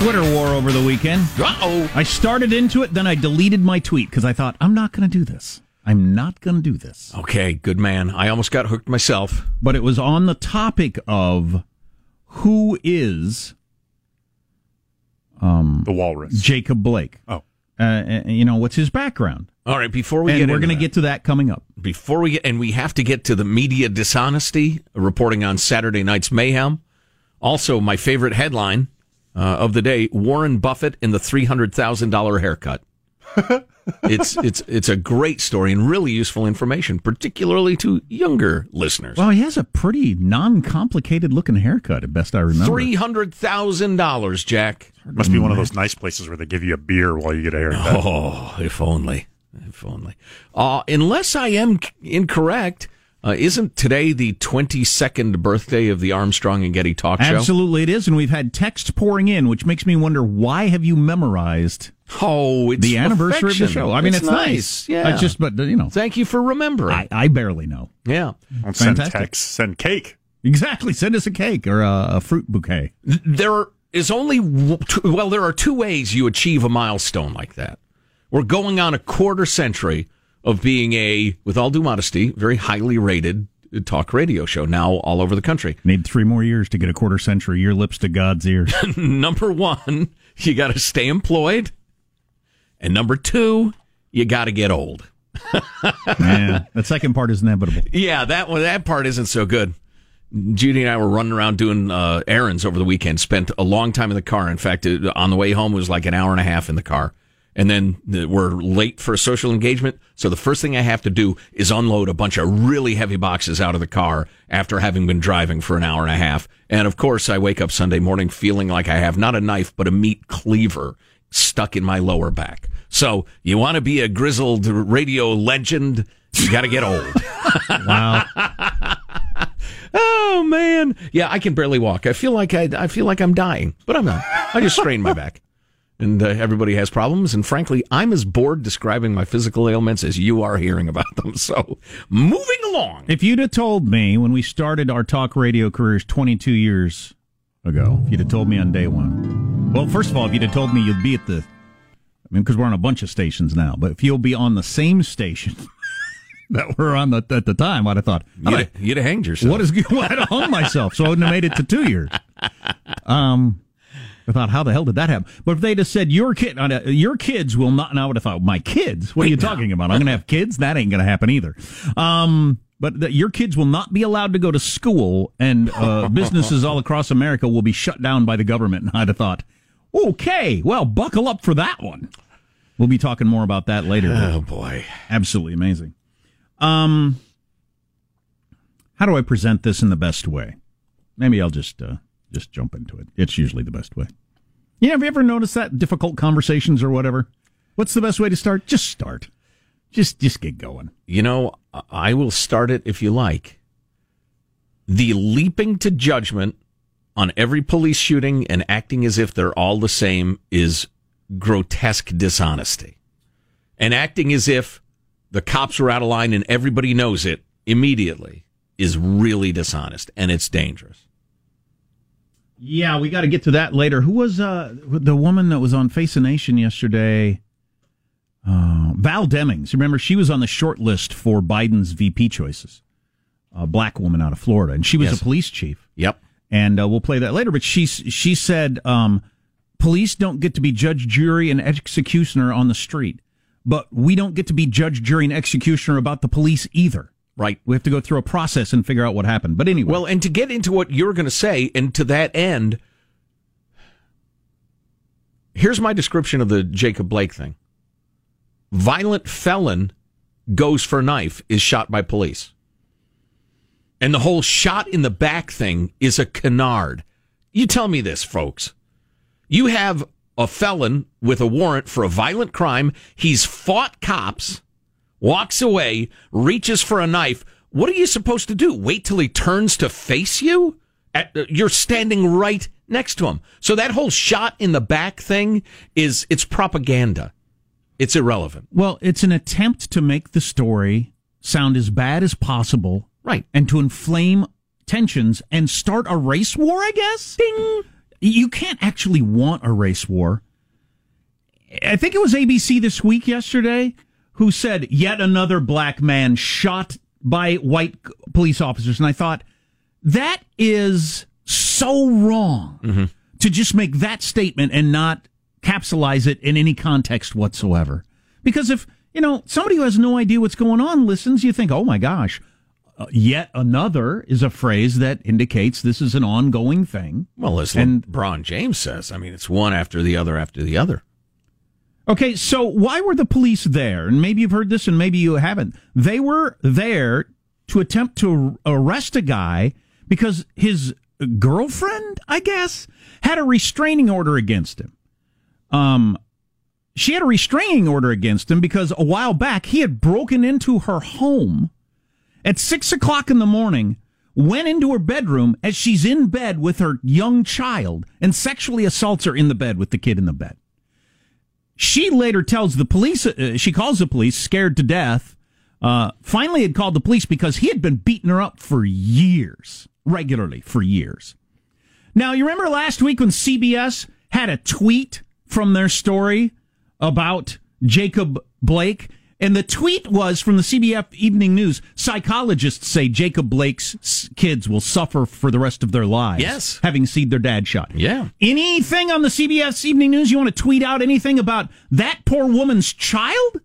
Twitter war over the weekend. Uh oh. I started into it, then I deleted my tweet because I thought, I'm not going to do this. I'm not going to do this. Okay, good man. I almost got hooked myself. But it was on the topic of who is um, The walrus. Jacob Blake. Oh. Uh, uh, you know, what's his background? All right, before we and get we're going to get to that coming up. before we get and we have to get to the media dishonesty reporting on Saturday night's mayhem. Also, my favorite headline uh, of the day: Warren Buffett in the three hundred thousand dollar haircut. it's it's it's a great story and really useful information, particularly to younger listeners. Well, he has a pretty non-complicated looking haircut, at best I remember. Three hundred thousand dollars, Jack. Must be one of those nice places where they give you a beer while you get a haircut. Oh, if only, if only. Uh, unless I am c- incorrect, uh, isn't today the 22nd birthday of the Armstrong and Getty talk show? Absolutely, it is, and we've had text pouring in, which makes me wonder why have you memorized Oh, it's the anniversary of the show? I mean, it's, nice. Yeah. I just, but you know, Thank you for remembering. I, I barely know. yeah. Don't send Fantastic. text, send cake. Exactly. Send us a cake or a, a fruit bouquet. There is only, two, well, there are two ways you achieve a milestone like that. We're going on a quarter century of being a, with all due modesty, very highly rated talk radio show now all over the country. Need three more years to get a quarter century. Your lips to God's ears. number one, you got to stay employed. And number two, you got to get old. Man, that second part is inevitable. Yeah, that one, that part isn't so good. Judy and I were running around doing uh, errands over the weekend. Spent a long time in the car. In fact, it, on the way home it was like an hour and a half in the car. And then we're late for a social engagement. So the first thing I have to do is unload a bunch of really heavy boxes out of the car after having been driving for an hour and a half. And of course, I wake up Sunday morning feeling like I have not a knife, but a meat cleaver stuck in my lower back. So you want to be a grizzled radio legend, you got to get old. Wow. Oh man, yeah, I can barely walk. I feel like I, I feel like I'm dying, but I'm not. I just strained my back. And uh, everybody has problems, and frankly, I'm as bored describing my physical ailments as you are hearing about them. So, moving along. If you'd have told me when we started our talk radio careers 22 years ago, if you'd have told me on day one, well, first of all, if you'd have told me you'd be at the, I mean, because we're on a bunch of stations now, but if you'll be on the same station that were on the at the time, I'd have thought, You'd, have, you'd have hanged yourself. what is well, I'd have hung myself, so I wouldn't have made it to two years. Um, I thought, how the hell did that happen? But if they'd have said your kid, uh, your kids will not, now I would have thought, my kids. What are you talking about? I'm going to have kids. That ain't going to happen either. Um, but that your kids will not be allowed to go to school, and uh, businesses all across America will be shut down by the government. And I'd have thought, okay, well, buckle up for that one. We'll be talking more about that later. Oh boy. Absolutely amazing. Um, how do I present this in the best way? Maybe I'll just uh, just jump into it. It's usually the best way. Yeah, have you ever noticed that difficult conversations or whatever? What's the best way to start? Just start. Just just get going. You know, I will start it if you like. The leaping to judgment on every police shooting and acting as if they're all the same is grotesque dishonesty. And acting as if the cops were out of line and everybody knows it immediately is really dishonest and it's dangerous. Yeah, we got to get to that later. Who was uh, the woman that was on Face the Nation yesterday? Uh, Val Demings. Remember, she was on the short list for Biden's VP choices. A black woman out of Florida, and she was Yes. a police chief. Yep. and uh, we'll play that later. But she she said um, police don't get to be judge, jury, and executioner on the street, but we don't get to be judge, jury, and executioner about the police either. Right. We have to go through a process and figure out what happened. But anyway, Well, and to get into what you're going to say, and to that end, here's my description of the Jacob Blake thing. Violent felon goes for knife is shot by police. And the whole shot in the back thing is a canard. You tell me this, folks. You have a felon with a warrant for a violent crime. He's fought cops, walks away, reaches for a knife. What are you supposed to do? Wait till he turns to face you? At, uh, you're standing right next to him. So that whole shot in the back thing is it's propaganda. It's irrelevant. well, it's an attempt to make the story sound as bad as possible, Right. and to inflame tensions and start a race war. I guess. Ding. You can't actually want a race war. I think it was ABC this week yesterday who said yet another black man shot by white police officers. And I thought, that is so wrong to just make that statement and not capsulize it in any context whatsoever. Because if, you know, somebody who has no idea what's going on listens, you think, oh my gosh, uh, yet another is a phrase that indicates this is an ongoing thing. Well, as And- LeBron James says, I mean, it's one after the other after the other. Okay, so why were the police there? And maybe you've heard this and maybe you haven't. They were there to attempt to arrest a guy because his girlfriend, I guess, had a restraining order against him. Um, she had a restraining order against him because a while back he had broken into her home at six o'clock in the morning, went into her bedroom as she's in bed with her young child, and sexually assaults her in the bed with the kid in the bed. She later tells the police, uh, she calls the police, scared to death. Uh, finally, had called the police because he had been beating her up for years, regularly for years. Now, you remember last week when CBS had a tweet from their story about Jacob Blake? And the tweet was from the CBS Evening News. Psychologists say Jacob Blake's kids will suffer for the rest of their lives. Yes. Having seen their dad shot. Yeah. Anything on the CBS Evening News you want to tweet out anything about that poor woman's child?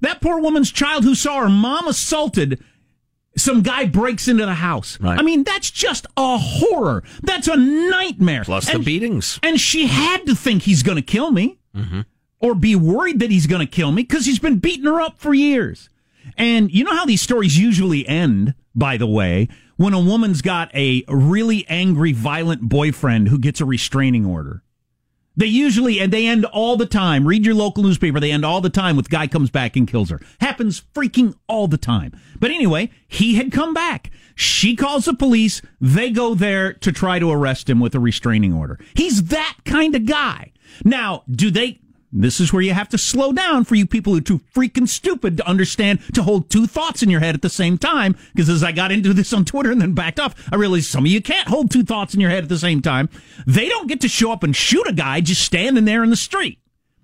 That poor woman's child who saw her mom assaulted. Some guy breaks into the house. Right. I mean, that's just a horror. That's a nightmare. Plus the beatings. And she had to think he's going to kill me mm-hmm. Or be worried that he's going to kill me because he's been beating her up for years. And you know how these stories usually end, by the way, when a woman's got a really angry, violent boyfriend who gets a restraining order. They usually, and they end all the time. Read your local newspaper. They end all the time with guy comes back and kills her. Happens freaking all the time. But anyway, he had come back. She calls the police. They go there to try to arrest him with a restraining order. He's that kind of guy. Now, do they, this is where you have to slow down for you people who are too freaking stupid to understand to hold two thoughts in your head at the same time. Because as I got into this on Twitter and then backed off, I realized some of you can't hold two thoughts in your head at the same time. They don't get to show up and shoot a guy just standing there in the street.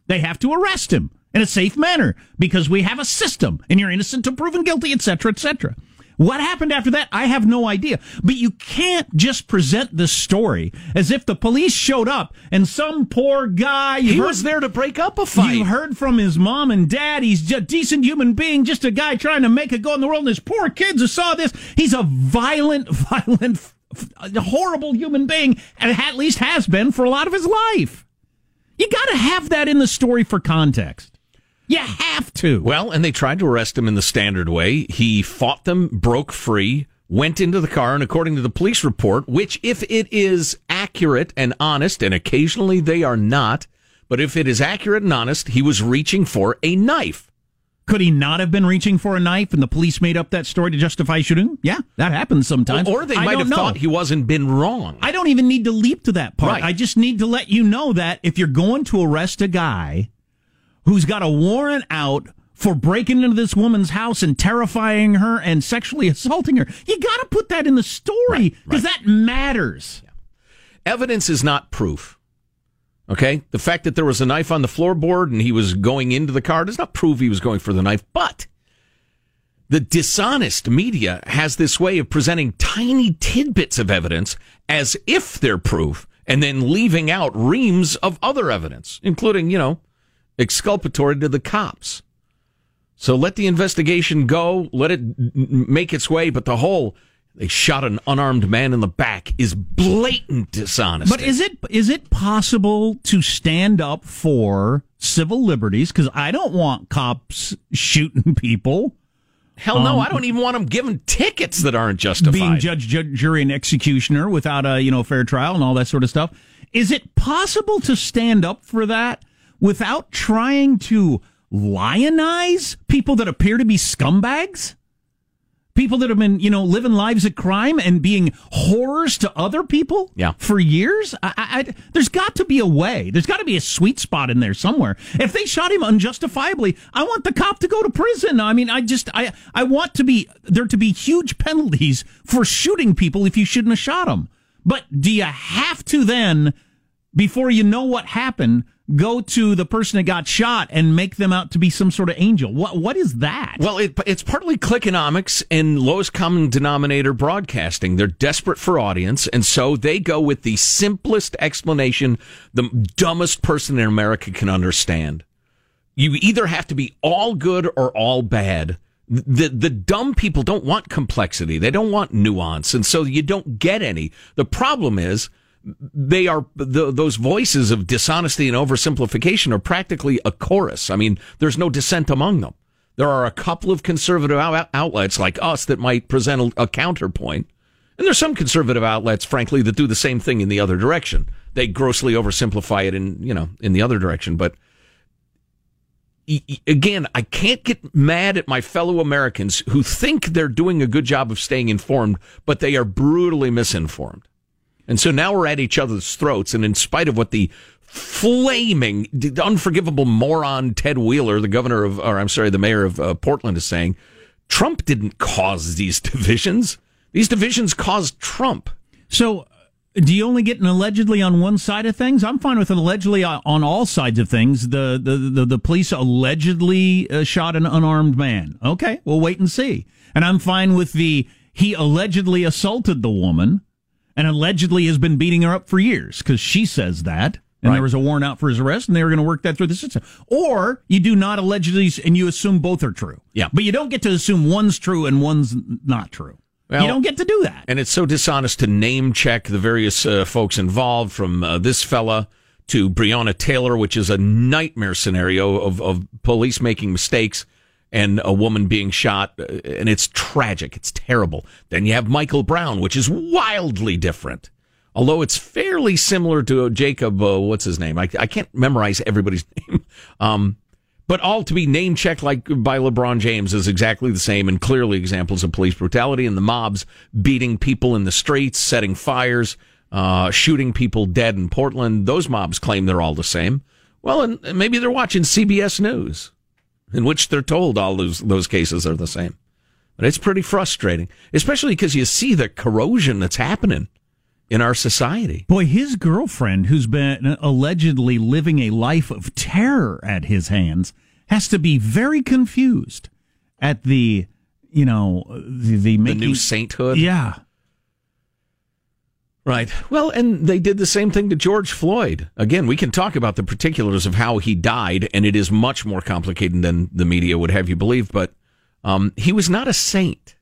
They have to arrest him in a safe manner because we have a system and you're innocent until proven guilty, etc., etc. What happened after that? I have no idea. But you can't just present this story as if the police showed up and some poor guy. He heard, was there to break up a fight. You heard from his mom and dad. He's a decent human being, just a guy trying to make a go in the world. And his poor kids who saw this. He's a violent, violent, horrible human being, and at least has been for a lot of his life. You got to have that in the story for context. You have to. Well, and they tried to arrest him in the standard way. He fought them, broke free, went into the car, and according to the police report, which if it is accurate and honest, and occasionally they are not, but if it is accurate and honest, he was reaching for a knife. Could he not have been reaching for a knife and the police made up that story to justify shooting? Yeah, that happens sometimes. Or, they might have know. thought he wasn't been wrong. I don't even need to leap to that part. Right. I just need to let you know that if you're going to arrest a guy who's got a warrant out for breaking into this woman's house and terrifying her and sexually assaulting her. You got to put that in the story because right, right. that matters. Yeah. Evidence is not proof. Okay? The fact that there was a knife on the floorboard and he was going into the car does not prove he was going for the knife, but the dishonest media has this way of presenting tiny tidbits of evidence as if they're proof and then leaving out reams of other evidence, including, you know, exculpatory to the cops. So let the investigation go, let it make its way, but the whole they shot an unarmed man in the back is blatant dishonesty. But is it is it possible to stand up for civil liberties cuz I don't want cops shooting people. Hell no, um, I don't even want them giving tickets that aren't justified. Being judge, judge, jury, and executioner without a you know fair trial and all that sort of stuff. Is it possible to stand up for that without trying to lionize people that appear to be scumbags? People that have been, you know, living lives of crime and being horrors to other people yeah. for years. I, I, there's got to be a way. There's got to be a sweet spot in there somewhere. If they shot him unjustifiably, I want the cop to go to prison. I mean, I just, I, I want to be there to be huge penalties for shooting people if you shouldn't have shot them. But do you have to then, before you know what happened, go to the person that got shot and make them out to be some sort of angel. What what is that? Well, it, it's partly clickonomics and lowest common denominator broadcasting. They're desperate for audience, and so they go with the simplest explanation the dumbest person in America can understand. You either have to be all good or all bad. The the dumb people don't want complexity. They don't want nuance, and so you don't get any. The problem is they are the, those voices of dishonesty and oversimplification are practically a chorus. I mean, there's no dissent among them. There are a couple of conservative outlets like us that might present a, a counterpoint. And there's some conservative outlets, frankly, that do the same thing in the other direction. They grossly oversimplify it in, you know, in the other direction. But again, I can't get mad at my fellow Americans who think they're doing a good job of staying informed, but they are brutally misinformed. And so now we're at each other's throats. And in spite of what the flaming, unforgivable moron Ted Wheeler, the governor of, or I'm sorry, the mayor of uh, Portland is saying, Trump didn't cause these divisions. These divisions caused Trump. So do you only get an allegedly on one side of things? I'm fine with an allegedly on all sides of things. The the the, the police allegedly uh, shot an unarmed man. Okay, we'll wait and see. And I'm fine with the he allegedly assaulted the woman and allegedly has been beating her up for years because she says that. And right. there was a warrant out for his arrest, and they were going to work that through the system. Or you do not allegedly, and you assume both are true. Yeah. But you don't get to assume one's true and one's not true. Well, you don't get to do that. And it's so dishonest to name check the various uh, folks involved, from uh, this fella to Breonna Taylor, which is a nightmare scenario of, of police making mistakes and a woman being shot, uh, and it's tragic. It's terrible. Then you have Michael Brown, which is wildly different. Although it's fairly similar to Jacob, uh, what's his name? I, I can't memorize everybody's name. Um, but all to be name checked like by LeBron James is exactly the same and clearly examples of police brutality and the mobs beating people in the streets, setting fires, uh, shooting people dead in Portland. Those mobs claim they're all the same. Well, and maybe they're watching CBS News in which they're told all those those cases are the same. But it's pretty frustrating, especially because you see the corrosion that's happening in our society. Boy, his girlfriend, who's been allegedly living a life of terror at his hands, has to be very confused at the, you know, the, the, The new sainthood. Yeah. Right. Well, and they did the same thing to George Floyd. Again, we can talk about the particulars of how he died, and it is much more complicated than the media would have you believe, but um, he was not a saint.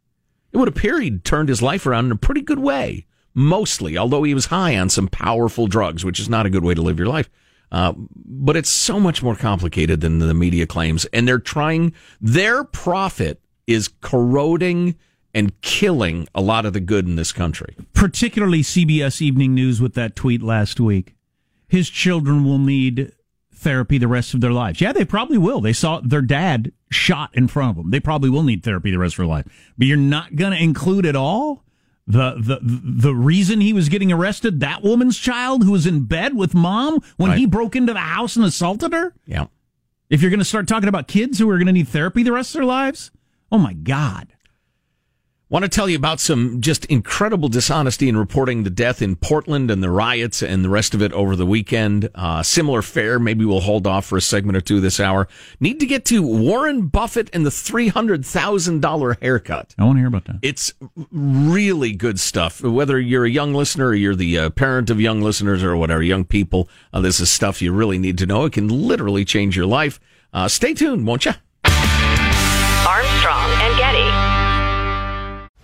It would appear he'd turned his life around in a pretty good way, mostly, although he was high on some powerful drugs, which is not a good way to live your life. Uh, but it's so much more complicated than the media claims, and they're trying, their profit is corroding and killing a lot of the good in this country. particularly CBS Evening News with that tweet last week. His children will need therapy the rest of their lives. Yeah, they probably will. They saw their dad shot in front of them. They probably will need therapy the rest of their life. But you're not going to include at all the the the reason he was getting arrested. That woman's child who was in bed with mom when Right. he broke into the house and assaulted her. Yeah. If you're going to start talking about kids who are going to need therapy the rest of their lives, oh my god. Want to tell you about some just incredible dishonesty in reporting the death in Portland and the riots and the rest of it over the weekend. Uh, similar fare. Maybe we'll hold off for a segment or two this hour. Need to get to Warren Buffett and the $300,000 haircut. I want to hear about that. It's really good stuff. Whether you're a young listener or you're the uh, parent of young listeners or whatever, young people, uh, this is stuff you really need to know. It can literally change your life. Uh, stay tuned, won't you? Armstrong and Getty.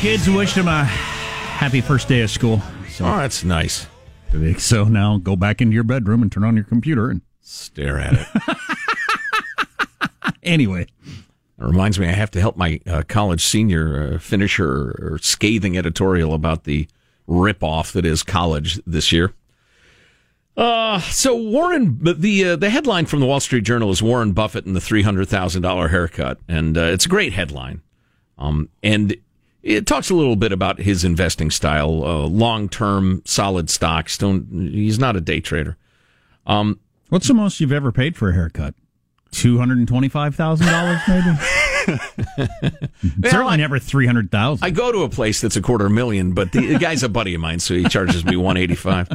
kids and wished them a happy first day of school. So, Oh, that's nice. so now go back into your bedroom and turn on your computer. And Stare at it. anyway, It reminds me, I have to help my uh, college senior uh, finish her, her scathing editorial about the ripoff that is college this year. Uh, so Warren, the uh, the headline from the Wall Street Journal is Warren Buffett and the three hundred thousand dollar haircut, and uh, it's a great headline. Um, and it talks a little bit about his investing style, uh, long term, solid stocks. Don't he's not a day trader. Um, what's the most you've ever paid for a haircut? Two hundred and twenty-five thousand dollars, maybe. Certainly I- never three hundred thousand. I go to a place that's a quarter million, but the, the guy's a buddy of mine, so he charges me one eighty five.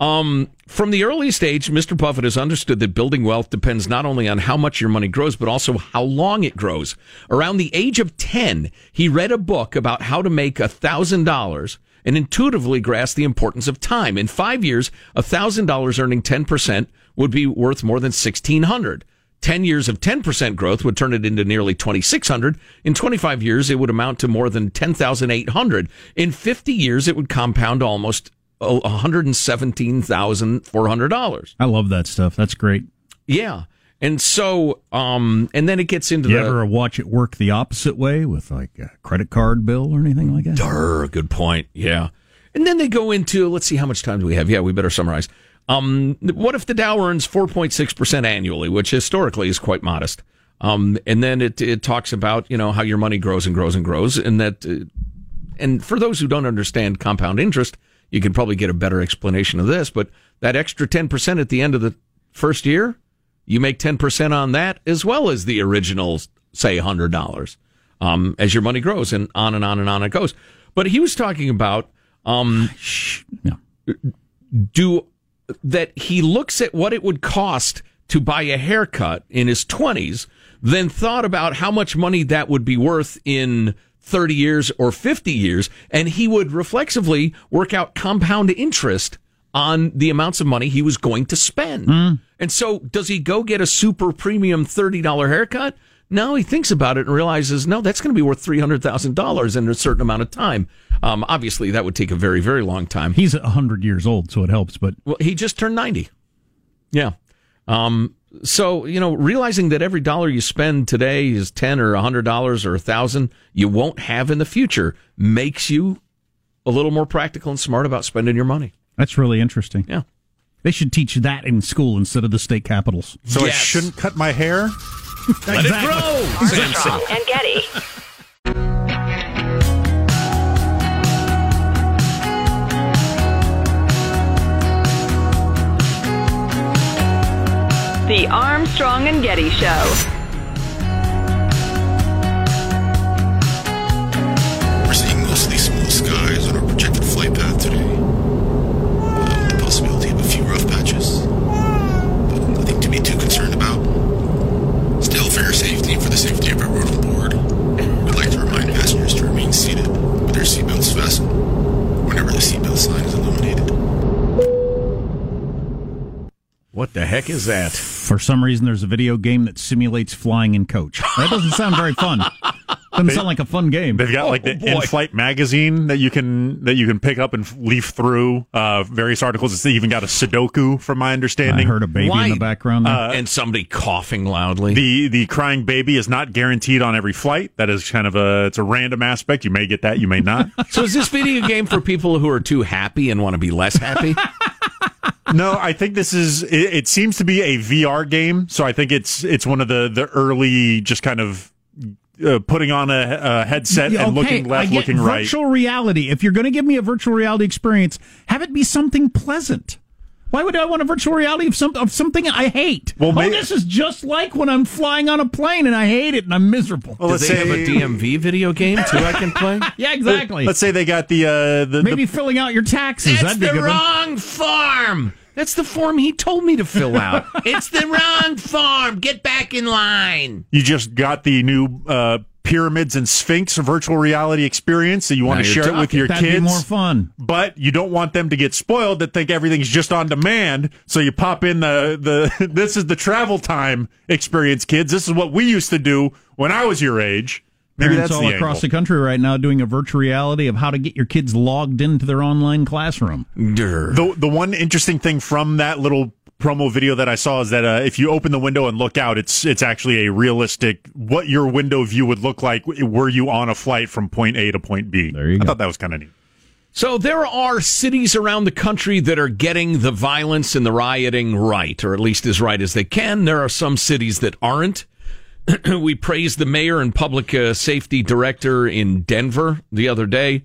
Um, from the earliest age, Mr. Buffett has understood that building wealth depends not only on how much your money grows, but also how long it grows. Around the age of ten, he read a book about how to make a thousand dollars and intuitively grasped the importance of time. In five years, a thousand dollars earning ten percent would be worth more than sixteen hundred. 10 years of 10% growth would turn it into nearly 2600 in 25 years it would amount to more than 10800 in 50 years it would compound almost uh, $117400 I love that stuff. That's great. yeah and so um and then it gets into You the ever watch it work the opposite way with like a credit card bill or anything like that? Durr, good point. Yeah. And then they go into, let's see, how much time do we have? Yeah, we better summarize. Um, what if the Dow earns 4.6% annually, which historically is quite modest? Um, and then it, it talks about, you know, how your money grows and grows and grows. And that, uh, and for those who don't understand compound interest, you can probably get a better explanation of this, but that extra 10% at the end of the first year, you make 10% on that as well as the original, say, $100 um, as your money grows and on and on and on it goes. But he was talking about um, Yeah. do that he looks at what it would cost to buy a haircut in his 20s, then thought about how much money that would be worth in 30 years or 50 years, and he would reflexively work out compound interest on the amounts of money he was going to spend. Mm. And so, does he go get a super premium $30 haircut? No, he thinks about it and realizes, no, that's going to be worth $300,000 in a certain amount of time. Um, obviously, that would take a very, very long time. He's hundred years old, so it helps. But Well, he just turned 90. Yeah. Um, so, you know, realizing that every dollar you spend today is 10 or a $100 or a 1000 you won't have in the future makes you a little more practical and smart about spending your money. that's really interesting. Yeah. They should teach that in school instead of the state capitals. So I shouldn't cut my hair. Let it grow. Armstrong said. and Getty. The Armstrong and Getty Show. We're seeing mostly smooth skies on our projected flight path today. Uh, the possibility of a few rough patches. But nothing to be too concerned about. For your safety and for the safety of everyone on board, we'd like to remind passengers to remain seated with their seatbelts fastened whenever the seatbelt sign is illuminated. What the heck is that? For some reason, there's a video game that simulates flying in coach. That doesn't sound very fun. Doesn't sound like a fun game. They've got like the Oh, boy. in-flight magazine that you can that you can pick up and leaf through uh, various articles. It's even got a Sudoku, from my understanding. I heard a baby Why? in the background. There. and somebody coughing loudly. the the crying baby is not guaranteed on every flight. That is kind of a it's a random aspect. You may get that, you may not. so is this video game for people who are too happy and want to be less happy? no, I think this is. It, it seems to be a VR game, so I think it's it's one of the the early just kind of uh, putting on a, a headset Yeah, and okay, looking left, I get looking right. Virtual reality. If you're going to give me a virtual reality experience, have it be something pleasant. Why would I want a virtual reality of, some, of something I hate? Well, oh, may- this is just like when I'm flying on a plane and I hate it and I'm miserable. Well, Do let's they say have a DMV video game too I can play? yeah, exactly. Let's say they got the uh, the, Maybe the filling out your taxes. That's That'd be a the good one. wrong form. That's the form he told me to fill out. it's the wrong form. Get back in line. you just got the new uh, pyramids and sphinx virtual reality experience that you want Now to you're share it with your That'd kids. be more fun. but you don't want them to get spoiled that think everything's just on demand. So you pop in the the this is the travel time experience, kids. This is what we used to do when I was your age. Maybe Parents all the across angle. the country right now doing a virtual reality of how to get your kids logged into their online classroom. The the one interesting thing from that little promo video that I saw is that uh, if you open the window and look out, it's it's actually a realistic what your window view would look like were you on a flight from point A to point B. There you I go. thought that was kind of neat. So there are cities around the country that are getting the violence and the rioting right, or at least as right as they can. There are some cities that aren't. we praised the mayor and public uh, safety director in Denver the other day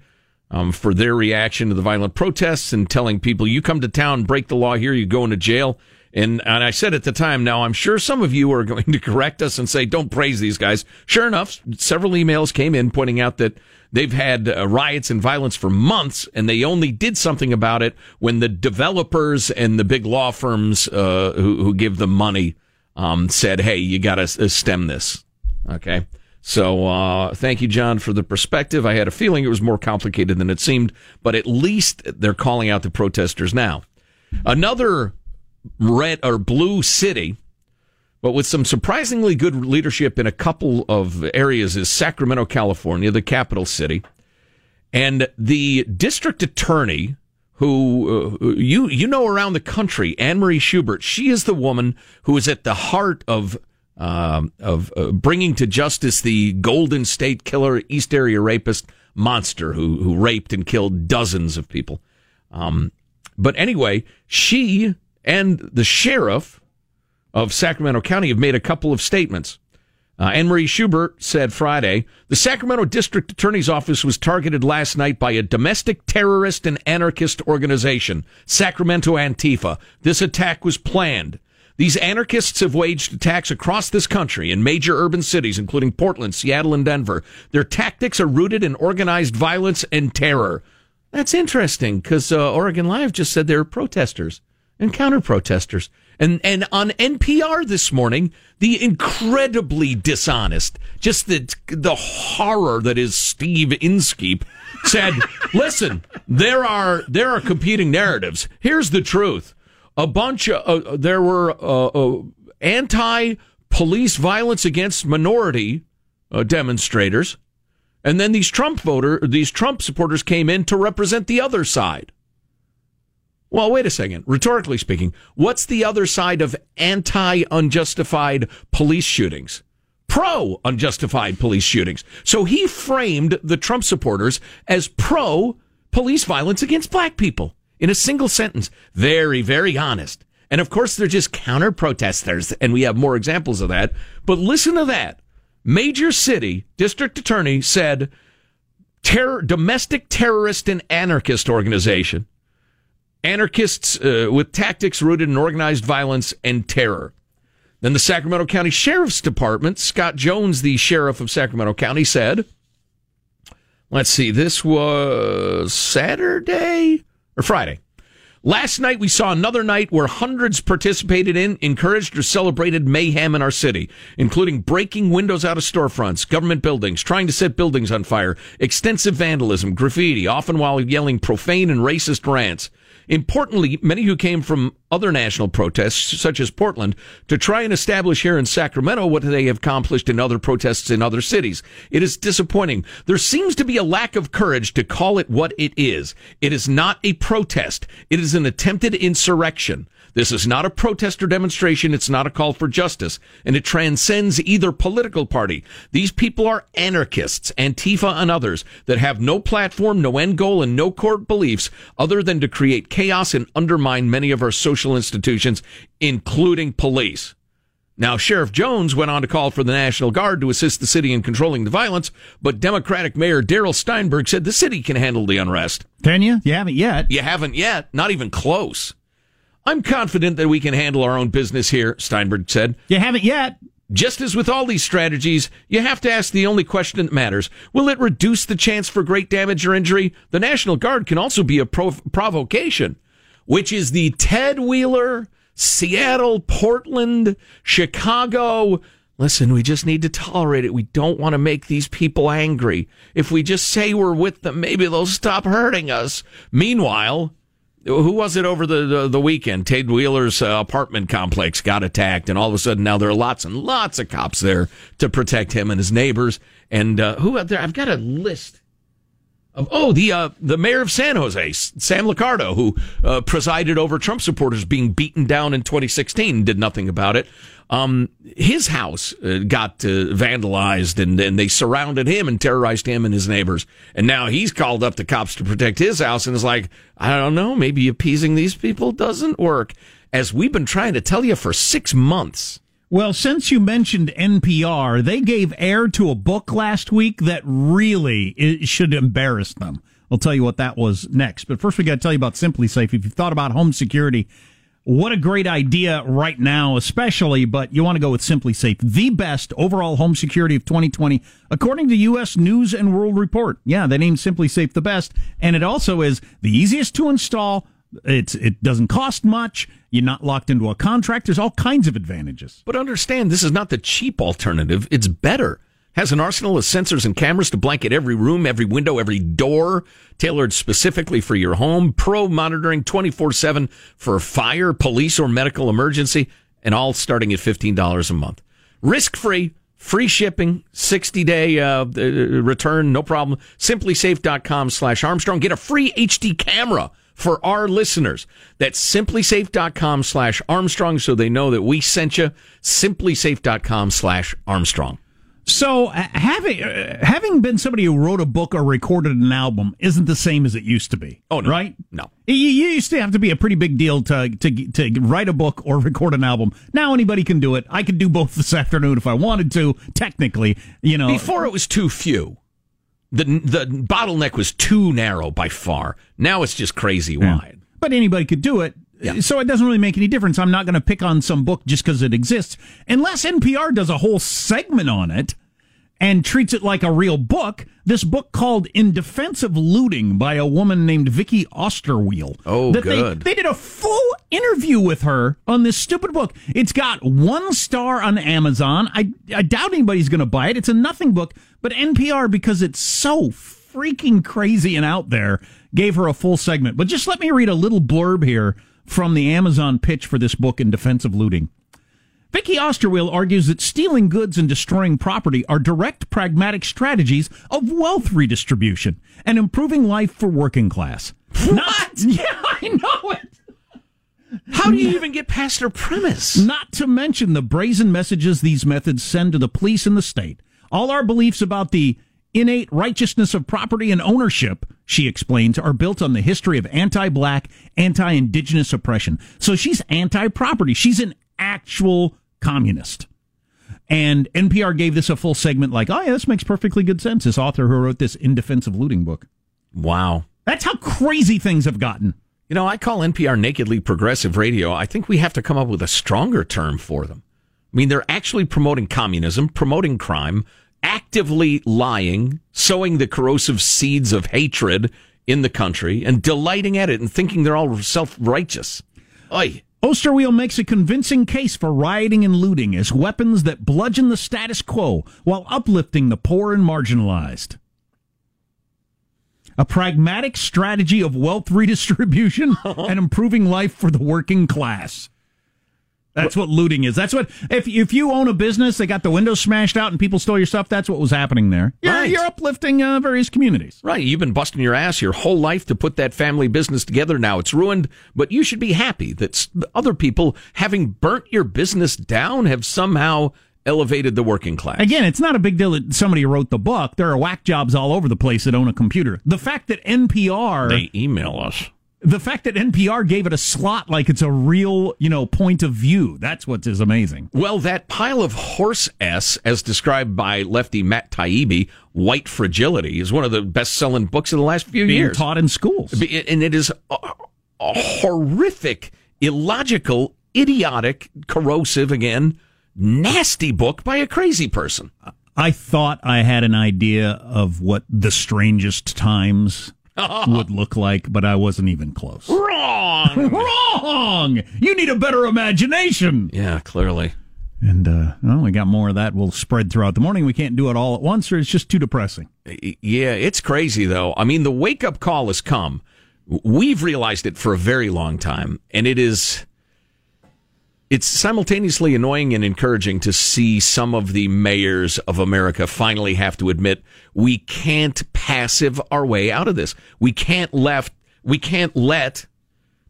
um, for their reaction to the violent protests and telling people, "You come to town, break the law here, you go into jail." And and I said at the time, now I'm sure some of you are going to correct us and say, "Don't praise these guys." Sure enough, several emails came in pointing out that they've had uh, riots and violence for months, and they only did something about it when the developers and the big law firms uh, who, who give them money um, said, "Hey, you got to stem this." Okay. So uh, thank you, John, for the perspective. I had a feeling it was more complicated than it seemed, but at least they're calling out the protesters now. Another red or blue city, but with some surprisingly good leadership in a couple of areas, is Sacramento, California, the capital city, and the district attorney. Who uh, you you know around the country, Anne Marie Schubert. She is the woman who is at the heart of um, of uh, bringing to justice the Golden State Killer, East Area rapist monster who who raped and killed dozens of people. Um, but anyway, she and the sheriff of Sacramento County have made a couple of statements. Uh, Anne Marie Schubert said Friday the Sacramento District Attorney's Office was targeted last night by a domestic terrorist and anarchist organization, Sacramento Antifa. This attack was planned. These anarchists have waged attacks across this country in major urban cities, including Portland, Seattle, and Denver. Their tactics are rooted in organized violence and terror. That's interesting because uh, Oregon Live just said they're protesters and counter protesters. And, and on NPR this morning, the incredibly dishonest, just the, the horror that is Steve Inskeep said, listen, there are, there are competing narratives. Here's the truth. A bunch of, uh, there were, uh, uh, anti police violence against minority uh, demonstrators. And then these Trump voter, these Trump supporters came in to represent the other side. Well, wait a second. Rhetorically speaking, what's the other side of anti unjustified police shootings? Pro unjustified police shootings. So he framed the Trump supporters as pro police violence against black people in a single sentence. Very, very honest. And of course, they're just counter protesters, and we have more examples of that. But listen to that. Major city district attorney said terror, domestic terrorist and anarchist organization anarchists uh, with tactics rooted in organized violence and terror. Then the Sacramento County Sheriff's Department, Scott Jones, the sheriff of Sacramento County, said, let's see, this was Saturday or Friday. Last night, we saw another night where hundreds participated in, encouraged, or celebrated mayhem in our city, including breaking windows out of storefronts, government buildings, trying to set buildings on fire, extensive vandalism, graffiti, often while yelling profane and racist rants. Importantly, many who came from other national protests, such as Portland, to try and establish here in Sacramento what they have accomplished in other protests in other cities. It is disappointing. There seems to be a lack of courage to call it what it is. It is not a protest. It is an attempted insurrection. This is not a protest or demonstration. It's not a call for justice, and it transcends either political party. These people are anarchists, Antifa and others, that have no platform, no end goal, and no core beliefs other than to create chaos and undermine many of our social institutions, including police. Now, Sheriff Jones went on to call for the National Guard to assist the city in controlling the violence, but Democratic Mayor Darrell Steinberg said the city can handle the unrest. Can you? You haven't yet. You haven't yet, not even close. I'm confident that we can handle our own business here, Steinberg said. You haven't yet. Just as with all these strategies, you have to ask the only question that matters. Will it reduce the chance for great damage or injury? The National Guard can also be a prov- provocation, which is the Ted Wheeler, Seattle, Portland, Chicago. Listen, we just need to tolerate it. We don't want to make these people angry. If we just say we're with them, maybe they'll stop hurting us. Meanwhile, who was it over the, the, the weekend? Ted Wheeler's uh, apartment complex got attacked, and all of a sudden now there are lots and lots of cops there to protect him and his neighbors. And uh, who out there? I've got a list. Of, oh, the uh, the mayor of San Jose, Sam Liccardo, who uh, presided over Trump supporters being beaten down in 2016, did nothing about it. Um, his house uh, got uh, vandalized and, and they surrounded him and terrorized him and his neighbors. And now he's called up the cops to protect his house and is like, I don't know, maybe appeasing these people doesn't work. As we've been trying to tell you for six months. Well, since you mentioned NPR, they gave air to a book last week that really should embarrass them. I'll tell you what that was next. But first, we got to tell you about SimpliSafe. If you've thought about home security, what a great idea right now, especially, but you want to go with SimpliSafe, the best overall home security of 2020, according to U.S. News and World Report. Yeah, they named SimpliSafe the best, and it also is the easiest to install. It's it doesn't cost much. You're not locked into a contract. There's all kinds of advantages. But understand, this is not the cheap alternative. It's better has an arsenal of sensors and cameras to blanket every room, every window, every door, tailored specifically for your home, pro monitoring 24 7 for fire, police, or medical emergency, and all starting at $15 a month. Risk free, free shipping, 60 day uh, uh, return, no problem. Simplisafe.com slash Armstrong. Get a free HD camera for our listeners. That's simplisafe.com slash Armstrong so they know that we sent you. Simplisafe.com slash Armstrong. So uh, having uh, having been somebody who wrote a book or recorded an album isn't the same as it used to be. Oh no, right? No, you, you used to have to be a pretty big deal to to to write a book or record an album. Now anybody can do it. I could do both this afternoon if I wanted to. Technically, you know, before it was too few. The the bottleneck was too narrow by far. Now it's just crazy yeah. wide. But anybody could do it. Yeah. So it doesn't really make any difference. I'm not going to pick on some book just because it exists, unless NPR does a whole segment on it and treats it like a real book. This book called "In Defense of Looting" by a woman named Vicky Osterweil. Oh, that good. They, they did a full interview with her on this stupid book. It's got one star on Amazon. I I doubt anybody's going to buy it. It's a nothing book, but NPR because it's so freaking crazy and out there gave her a full segment. But just let me read a little blurb here from the Amazon pitch for this book in defense of looting. Vicky Osterweil argues that stealing goods and destroying property are direct pragmatic strategies of wealth redistribution and improving life for working class. What? Not, yeah, I know it. How do you even get past her premise? Not to mention the brazen messages these methods send to the police and the state. All our beliefs about the innate righteousness of property and ownership, she explains, are built on the history of anti black, anti indigenous oppression. So she's anti property. She's an actual communist. And NPR gave this a full segment like, oh, yeah, this makes perfectly good sense. This author who wrote this In Defense of Looting book. Wow. That's how crazy things have gotten. You know, I call NPR nakedly progressive radio. I think we have to come up with a stronger term for them. I mean, they're actually promoting communism, promoting crime, actively lying, sowing the corrosive seeds of hatred in the country, and delighting at it and thinking they're all self righteous. Oy. Osterweil makes a convincing case for rioting and looting as weapons that bludgeon the status quo while uplifting the poor and marginalized. A pragmatic strategy of wealth redistribution and improving life for the working class. That's what looting is. That's what if if you own a business, they got the windows smashed out and people stole your stuff. That's what was happening there. You're, right. you're uplifting uh, various communities. Right. You've been busting your ass your whole life to put that family business together. Now it's ruined, but you should be happy that other people, having burnt your business down, have somehow elevated the working class. Again, it's not a big deal that somebody wrote the book. There are whack jobs all over the place that own a computer. The fact that NPR they email us the fact that NPR gave it a slot like it's a real, you know, point of view, that's what is amazing. Well, that pile of horse S, as described by lefty Matt Taibbi, White Fragility, is one of the best selling books of the last few Being years. taught in schools. And it is a, a horrific, illogical, idiotic, corrosive, again, nasty book by a crazy person. I thought I had an idea of what the strangest times would look like, but I wasn't even close. Wrong! Wrong! You need a better imagination. Yeah, clearly. And uh, well, we got more of that. We'll spread throughout the morning. We can't do it all at once, or it's just too depressing. Yeah, it's crazy though. I mean, the wake up call has come. We've realized it for a very long time, and it is it's simultaneously annoying and encouraging to see some of the mayors of America finally have to admit we can't passive our way out of this. We can't left we can't let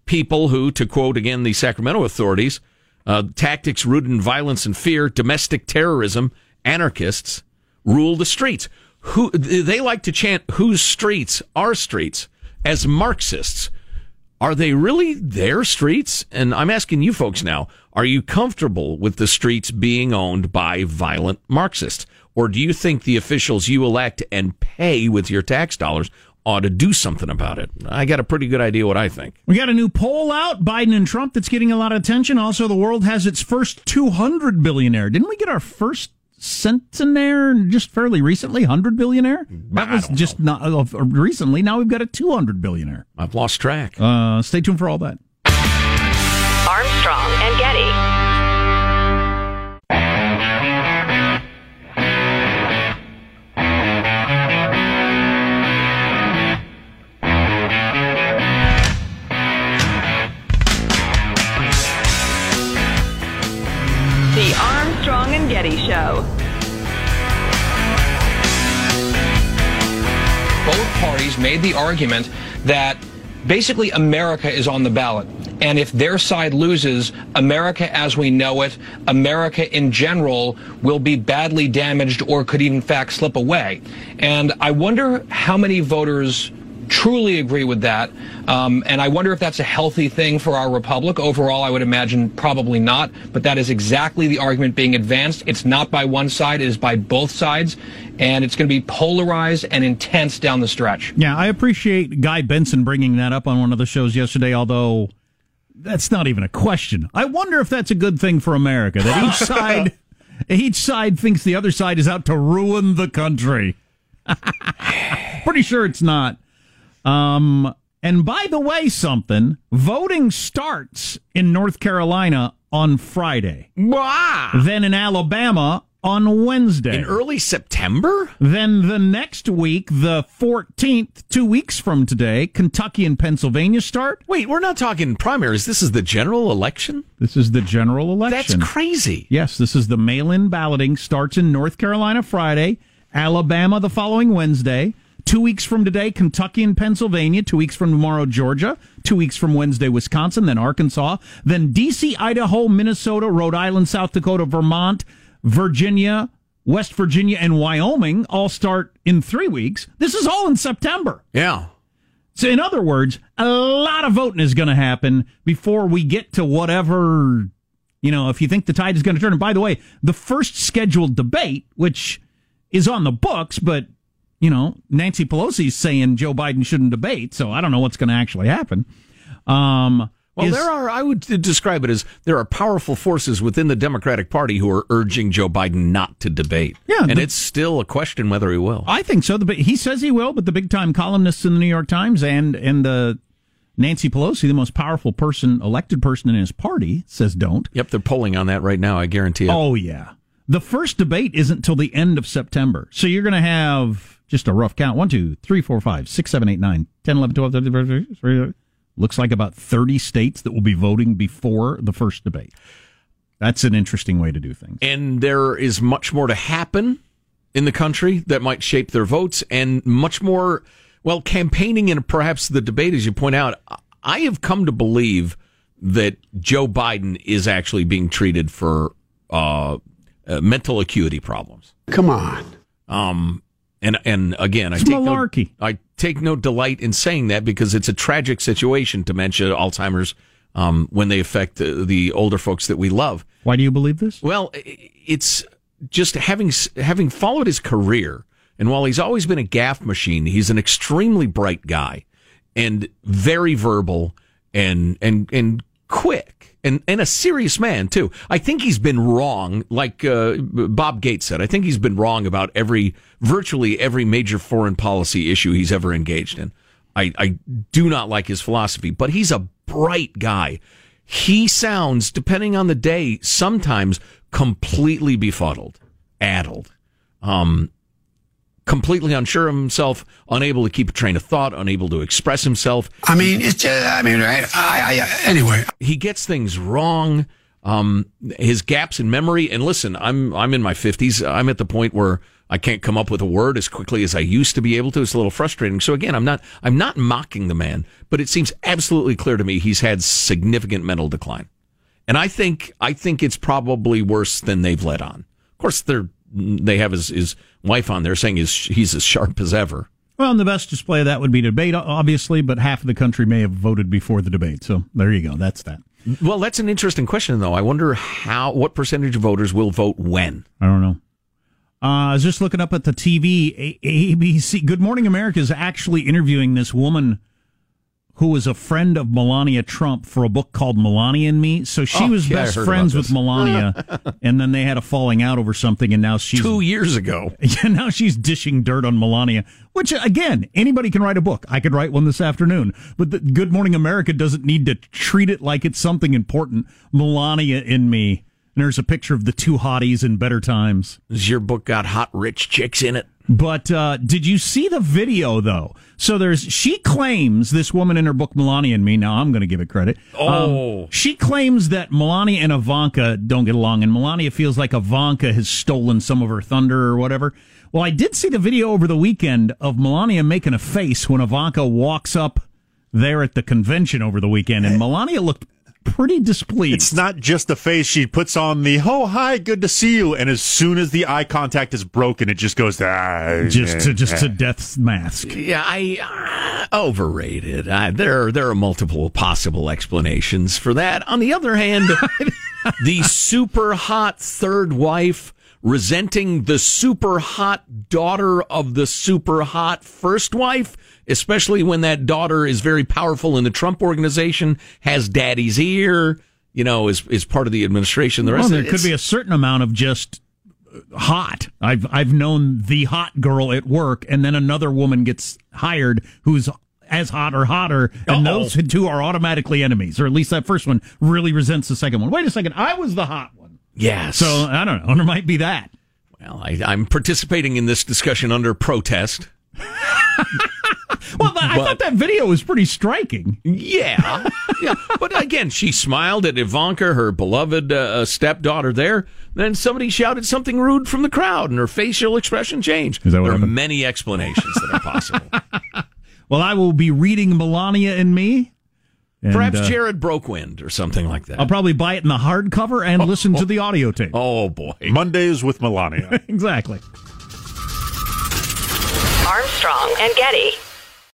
people who, to quote again the Sacramento authorities, uh, tactics rooted in violence and fear, domestic terrorism, anarchists rule the streets. Who they like to chant whose streets are streets as Marxists. Are they really their streets? And I'm asking you folks now, are you comfortable with the streets being owned by violent Marxists? Or do you think the officials you elect and pay with your tax dollars ought to do something about it? I got a pretty good idea what I think. We got a new poll out, Biden and Trump, that's getting a lot of attention. Also, the world has its first 200 billionaire. Didn't we get our first centenaire just fairly recently? 100 billionaire? That was just not uh, recently. Now we've got a 200 billionaire. I've lost track. Uh, stay tuned for all that. Made the argument that basically America is on the ballot. And if their side loses, America as we know it, America in general, will be badly damaged or could in fact slip away. And I wonder how many voters truly agree with that. Um, and I wonder if that's a healthy thing for our republic. Overall, I would imagine probably not. But that is exactly the argument being advanced. It's not by one side, it is by both sides. And it's going to be polarized and intense down the stretch. Yeah, I appreciate Guy Benson bringing that up on one of the shows yesterday, although that's not even a question. I wonder if that's a good thing for America that each side each side thinks the other side is out to ruin the country. Pretty sure it's not. Um and by the way something, voting starts in North Carolina on Friday. Wow. Then in Alabama on Wednesday. In early September? Then the next week, the 14th, two weeks from today, Kentucky and Pennsylvania start. Wait, we're not talking primaries. This is the general election? This is the general election. That's crazy. Yes, this is the mail in balloting. Starts in North Carolina Friday, Alabama the following Wednesday. Two weeks from today, Kentucky and Pennsylvania. Two weeks from tomorrow, Georgia. Two weeks from Wednesday, Wisconsin. Then Arkansas. Then D.C., Idaho, Minnesota, Rhode Island, South Dakota, Vermont, Virginia, West Virginia, and Wyoming all start in three weeks. This is all in September. Yeah. So, in other words, a lot of voting is going to happen before we get to whatever, you know, if you think the tide is going to turn. And by the way, the first scheduled debate, which is on the books, but, you know, Nancy Pelosi's saying Joe Biden shouldn't debate. So I don't know what's going to actually happen. Um, Well, is- there are, I would describe it as there are powerful forces within the Democratic Party who are urging Joe Biden not to debate. Yeah, And the- it's still a question whether he will. I think so. The, he says he will, but the big time columnists in the New York Times and and the Nancy Pelosi, the most powerful person, elected person in his party, says don't. Yep, they're polling on that right now, I guarantee it. Oh yeah. The first debate isn't till the end of September. So you're going to have just a rough count. One, two, three, four, five, six, seven, eight, nine, 10, 11, 12, 13, 14, 15, looks like about 30 states that will be voting before the first debate. That's an interesting way to do things. And there is much more to happen in the country that might shape their votes and much more, well, campaigning and perhaps the debate, as you point out. I have come to believe that Joe Biden is actually being treated for uh, uh, mental acuity problems. Come on. Um, and and again, I take malarkey. no, I take no delight in saying that because it's a tragic situation, dementia, Alzheimer's, um, when they affect uh, the older folks that we love. Why do you believe this? Well, it's just having having followed his career, and while he's always been a gaffe machine, he's an extremely bright guy and very verbal and and and quick and and a serious man too. I think he's been wrong, like uh, Bob Gates said. I think he's been wrong about every virtually every major foreign policy issue he's ever engaged in. I, I do not like his philosophy, but he's a bright guy. He sounds, depending on the day, sometimes completely befuddled, addled, um, completely unsure of himself, unable to keep a train of thought, unable to express himself. I mean, it's just, I mean, right? I, I, anyway. He gets things wrong. um, his gaps in memory. And listen, I'm I'm in my 50s. I'm at the point where I can't come up with a word as quickly as I used to be able to. It's a little frustrating. So again, I'm not I'm not mocking the man, but it seems absolutely clear to me he's had significant mental decline. And I think I think it's probably worse than they've let on. Of course, they're they have his, his wife on there saying he's, he's as sharp as ever. Well, and the best display of that would be debate, obviously, but half of the country may have voted before the debate. So there you go. That's that. Well, that's an interesting question, though. I wonder how what percentage of voters will vote when. I don't know. Uh, I was just looking up at the TV. A- ABC Good Morning America is actually interviewing this woman who was a friend of Melania Trump for a book called Melania and Me. So she Oh, was yeah, best friends with. Melania, and then they had a falling out over something, and now she's Two years ago. Yeah, now she's dishing dirt on Melania, which again, anybody can write a book. I could write one this afternoon, but the Good Morning America doesn't need to treat it like it's something important. Melania and me. And there's a picture of the two hotties in better times. Has your book got hot rich chicks in it? But uh, did you see the video though? So there's she claims this woman in her book Melania and me. Now I'm going to give it credit. Oh. Um, she claims that Melania and Ivanka don't get along, and Melania feels like Ivanka has stolen some of her thunder or whatever. Well, I did see the video over the weekend of Melania making a face when Ivanka walks up there at the convention over the weekend, and Melania looked pretty displeased. It's not just the face. She puts on the "Oh hi, good to see you," and as soon as the eye contact is broken, it just goes ah, just to just to death's mask. Yeah, I uh, overrated. I, there, there are multiple possible explanations for that. On the other hand, the super hot third wife resenting the super hot daughter of the super hot first wife, especially when that daughter is very powerful in the Trump organization, has daddy's ear, you know, is is part of the administration. The Well, rest there of could be a certain amount of just hot. I've I've known the hot girl at work, and then another woman gets hired who's as hot or hotter, and Uh-oh. those two are automatically enemies, or at least that first one really resents the second one. Wait a second, I was the hot one, yes. so I don't know. There might be that. well, I, I'm participating in this discussion under protest. Well, I thought that video was pretty striking. Yeah, yeah. But again, she smiled at Ivanka, her beloved uh, stepdaughter. There, then somebody shouted something rude from the crowd, and her facial expression changed. Is that what there are many explanations that are possible. Well, I will be reading Melania and Me. and, Perhaps uh, Jared broke wind or something like that. I'll probably buy it in the hardcover and listen to the audio tape. oh boy, Mondays with Melania. Exactly. Armstrong and Getty.